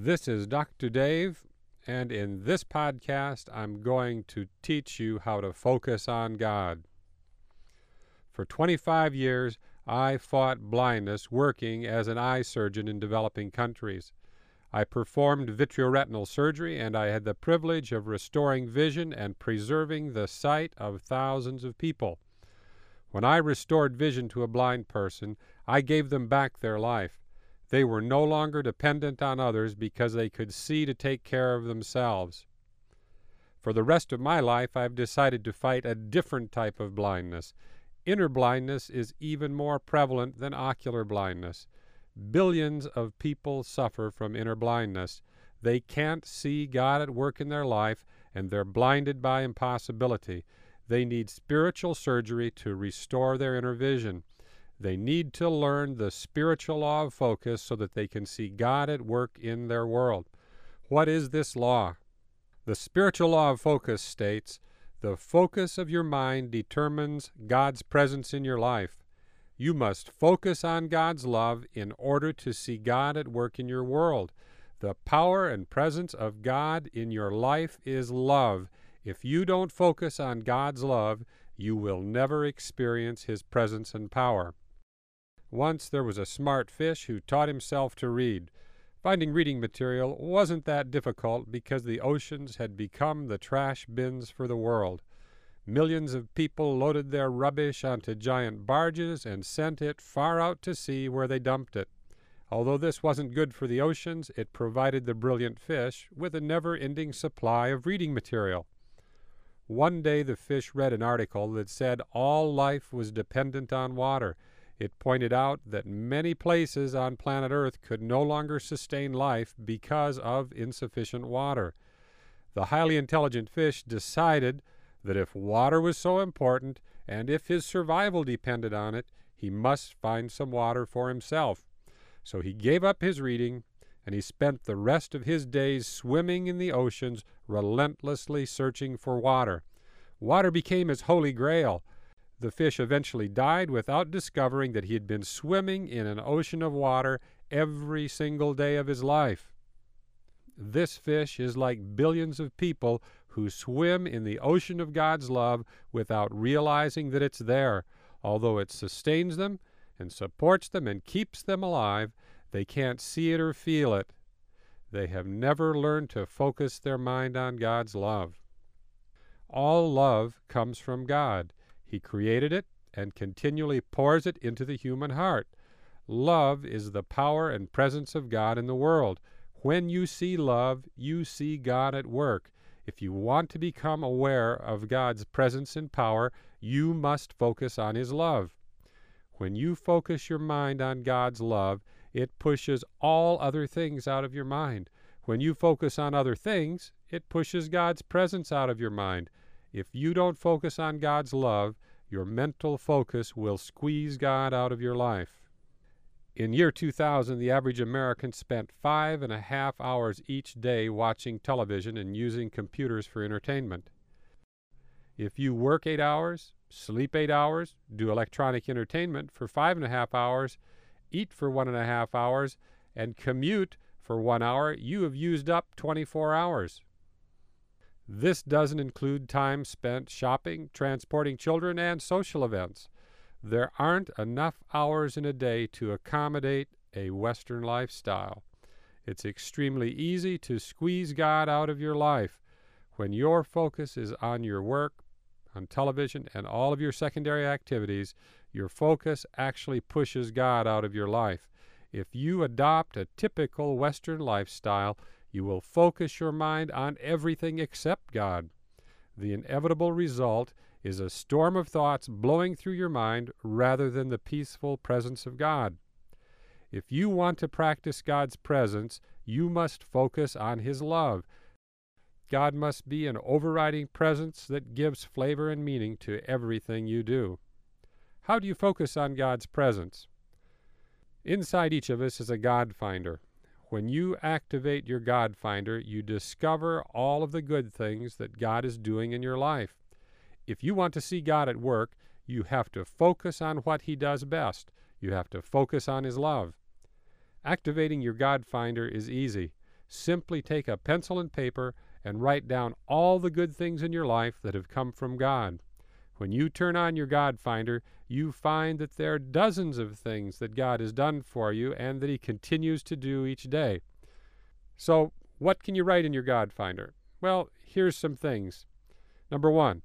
This is Dr. Dave, and in this podcast, I'm going to teach you how to focus on God. For 25 years, I fought blindness working as an eye surgeon in developing countries. I performed vitreoretinal surgery, and I had the privilege of restoring vision and preserving the sight of thousands of people. When I restored vision to a blind person, I gave them back their life. They were no longer dependent on others because they could see to take care of themselves. For the rest of my life, I've decided to fight a different type of blindness. Inner blindness is even more prevalent than ocular blindness. Billions of people suffer from inner blindness. They can't see God at work in their life, and they're blinded by impossibility. They need spiritual surgery to restore their inner vision. They need to learn the spiritual law of focus so that they can see God at work in their world. What is this law? The spiritual law of focus states the focus of your mind determines God's presence in your life. You must focus on God's love in order to see God at work in your world. The power and presence of God in your life is love. If you don't focus on God's love, you will never experience His presence and power. Once there was a smart fish who taught himself to read. Finding reading material wasn't that difficult because the oceans had become the trash bins for the world. Millions of people loaded their rubbish onto giant barges and sent it far out to sea where they dumped it. Although this wasn't good for the oceans, it provided the brilliant fish with a never ending supply of reading material. One day the fish read an article that said all life was dependent on water it pointed out that many places on planet Earth could no longer sustain life because of insufficient water. The highly intelligent fish decided that if water was so important and if his survival depended on it, he must find some water for himself. So he gave up his reading and he spent the rest of his days swimming in the oceans, relentlessly searching for water. Water became his holy grail. The fish eventually died without discovering that he had been swimming in an ocean of water every single day of his life. This fish is like billions of people who swim in the ocean of God's love without realizing that it's there. Although it sustains them and supports them and keeps them alive, they can't see it or feel it. They have never learned to focus their mind on God's love. All love comes from God. He created it and continually pours it into the human heart. Love is the power and presence of God in the world. When you see love, you see God at work. If you want to become aware of God's presence and power, you must focus on His love. When you focus your mind on God's love, it pushes all other things out of your mind. When you focus on other things, it pushes God's presence out of your mind. If you don't focus on God's love, your mental focus will squeeze God out of your life. In year 2000, the average American spent five and a half hours each day watching television and using computers for entertainment. If you work eight hours, sleep eight hours, do electronic entertainment for five and a half hours, eat for one and a half hours, and commute for one hour, you have used up 24 hours. This doesn't include time spent shopping, transporting children, and social events. There aren't enough hours in a day to accommodate a Western lifestyle. It's extremely easy to squeeze God out of your life when your focus is on your work, on television, and all of your secondary activities. Your focus actually pushes God out of your life. If you adopt a typical Western lifestyle, you will focus your mind on everything except God. The inevitable result is a storm of thoughts blowing through your mind rather than the peaceful presence of God. If you want to practice God's presence, you must focus on His love. God must be an overriding presence that gives flavor and meaning to everything you do. How do you focus on God's presence? Inside each of us is a God finder. When you activate your God finder, you discover all of the good things that God is doing in your life. If you want to see God at work, you have to focus on what He does best. You have to focus on His love. Activating your God finder is easy. Simply take a pencil and paper and write down all the good things in your life that have come from God. When you turn on your God finder, you find that there are dozens of things that God has done for you and that He continues to do each day. So, what can you write in your God finder? Well, here's some things. Number one,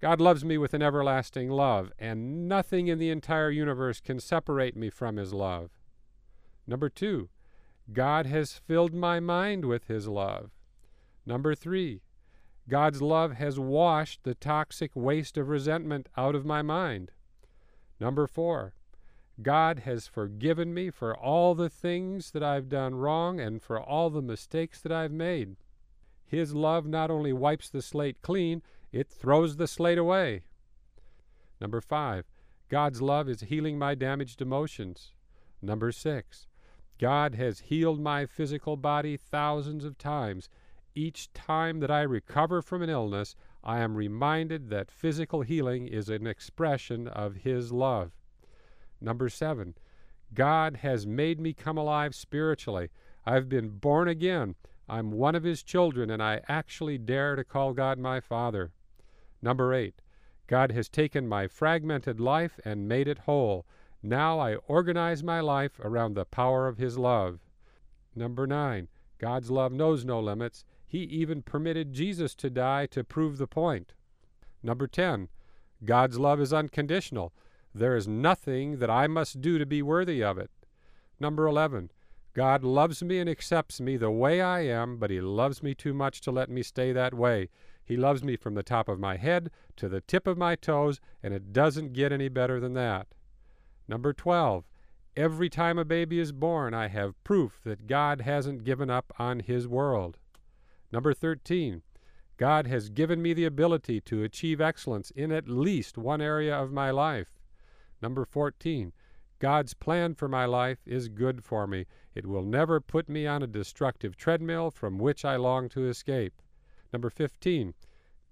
God loves me with an everlasting love, and nothing in the entire universe can separate me from His love. Number two, God has filled my mind with His love. Number three, God's love has washed the toxic waste of resentment out of my mind. Number four, God has forgiven me for all the things that I've done wrong and for all the mistakes that I've made. His love not only wipes the slate clean, it throws the slate away. Number five, God's love is healing my damaged emotions. Number six, God has healed my physical body thousands of times each time that I recover from an illness, I am reminded that physical healing is an expression of His love. Number seven, God has made me come alive spiritually. I've been born again. I'm one of His children, and I actually dare to call God my Father. Number eight, God has taken my fragmented life and made it whole. Now I organize my life around the power of His love. Number nine, God's love knows no limits. He even permitted Jesus to die to prove the point. Number 10, God's love is unconditional. There is nothing that I must do to be worthy of it. Number 11, God loves me and accepts me the way I am, but He loves me too much to let me stay that way. He loves me from the top of my head to the tip of my toes, and it doesn't get any better than that. Number 12, every time a baby is born, I have proof that God hasn't given up on His world. Number 13, God has given me the ability to achieve excellence in at least one area of my life. Number 14, God's plan for my life is good for me. It will never put me on a destructive treadmill from which I long to escape. Number 15,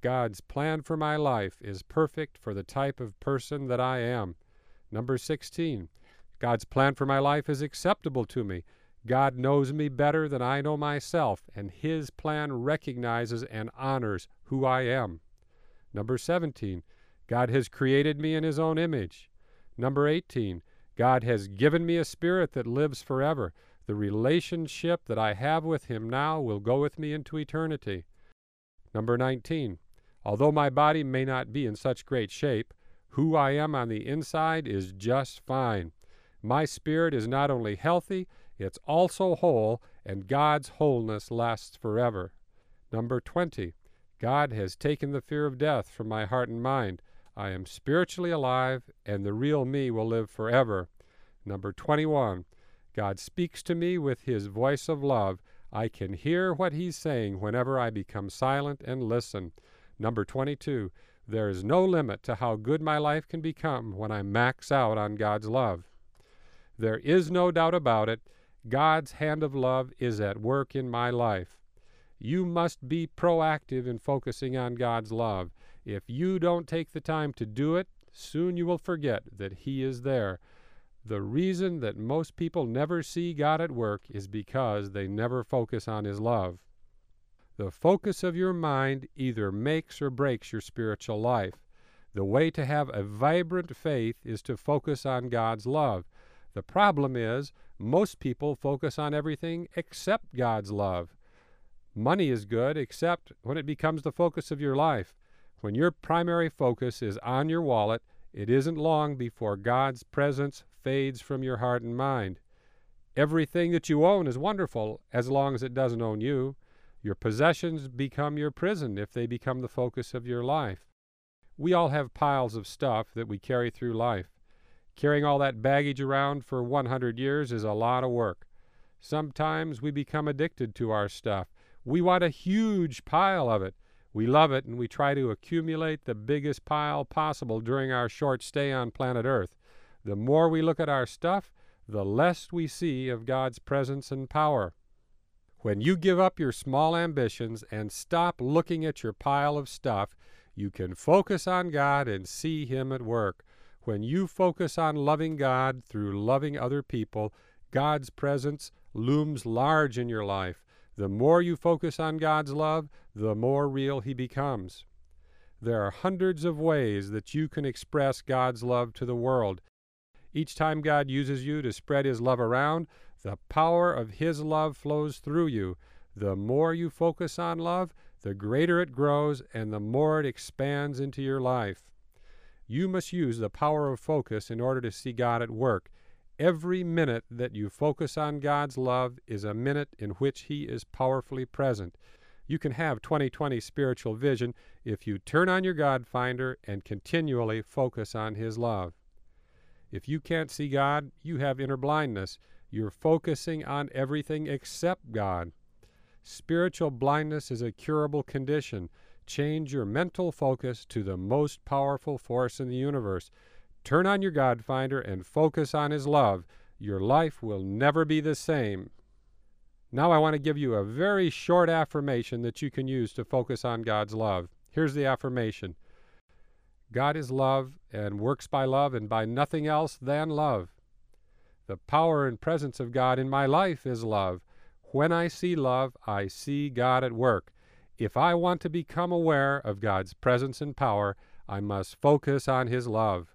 God's plan for my life is perfect for the type of person that I am. Number 16, God's plan for my life is acceptable to me. God knows me better than I know myself, and His plan recognizes and honors who I am. Number 17, God has created me in His own image. Number 18, God has given me a spirit that lives forever. The relationship that I have with Him now will go with me into eternity. Number 19, although my body may not be in such great shape, who I am on the inside is just fine. My spirit is not only healthy, it's also whole, and God's wholeness lasts forever. Number 20. God has taken the fear of death from my heart and mind. I am spiritually alive, and the real me will live forever. Number 21. God speaks to me with his voice of love. I can hear what he's saying whenever I become silent and listen. Number 22. There is no limit to how good my life can become when I max out on God's love. There is no doubt about it. God's hand of love is at work in my life. You must be proactive in focusing on God's love. If you don't take the time to do it, soon you will forget that He is there. The reason that most people never see God at work is because they never focus on His love. The focus of your mind either makes or breaks your spiritual life. The way to have a vibrant faith is to focus on God's love. The problem is, most people focus on everything except God's love. Money is good, except when it becomes the focus of your life. When your primary focus is on your wallet, it isn't long before God's presence fades from your heart and mind. Everything that you own is wonderful as long as it doesn't own you. Your possessions become your prison if they become the focus of your life. We all have piles of stuff that we carry through life. Carrying all that baggage around for 100 years is a lot of work. Sometimes we become addicted to our stuff. We want a huge pile of it. We love it and we try to accumulate the biggest pile possible during our short stay on planet Earth. The more we look at our stuff, the less we see of God's presence and power. When you give up your small ambitions and stop looking at your pile of stuff, you can focus on God and see Him at work. When you focus on loving God through loving other people, God's presence looms large in your life. The more you focus on God's love, the more real He becomes. There are hundreds of ways that you can express God's love to the world. Each time God uses you to spread His love around, the power of His love flows through you. The more you focus on love, the greater it grows and the more it expands into your life. You must use the power of focus in order to see God at work. Every minute that you focus on God's love is a minute in which He is powerfully present. You can have 2020 spiritual vision if you turn on your God finder and continually focus on His love. If you can't see God, you have inner blindness. You're focusing on everything except God. Spiritual blindness is a curable condition. Change your mental focus to the most powerful force in the universe. Turn on your God finder and focus on His love. Your life will never be the same. Now, I want to give you a very short affirmation that you can use to focus on God's love. Here's the affirmation God is love and works by love and by nothing else than love. The power and presence of God in my life is love. When I see love, I see God at work. If I want to become aware of God's presence and power, I must focus on His love.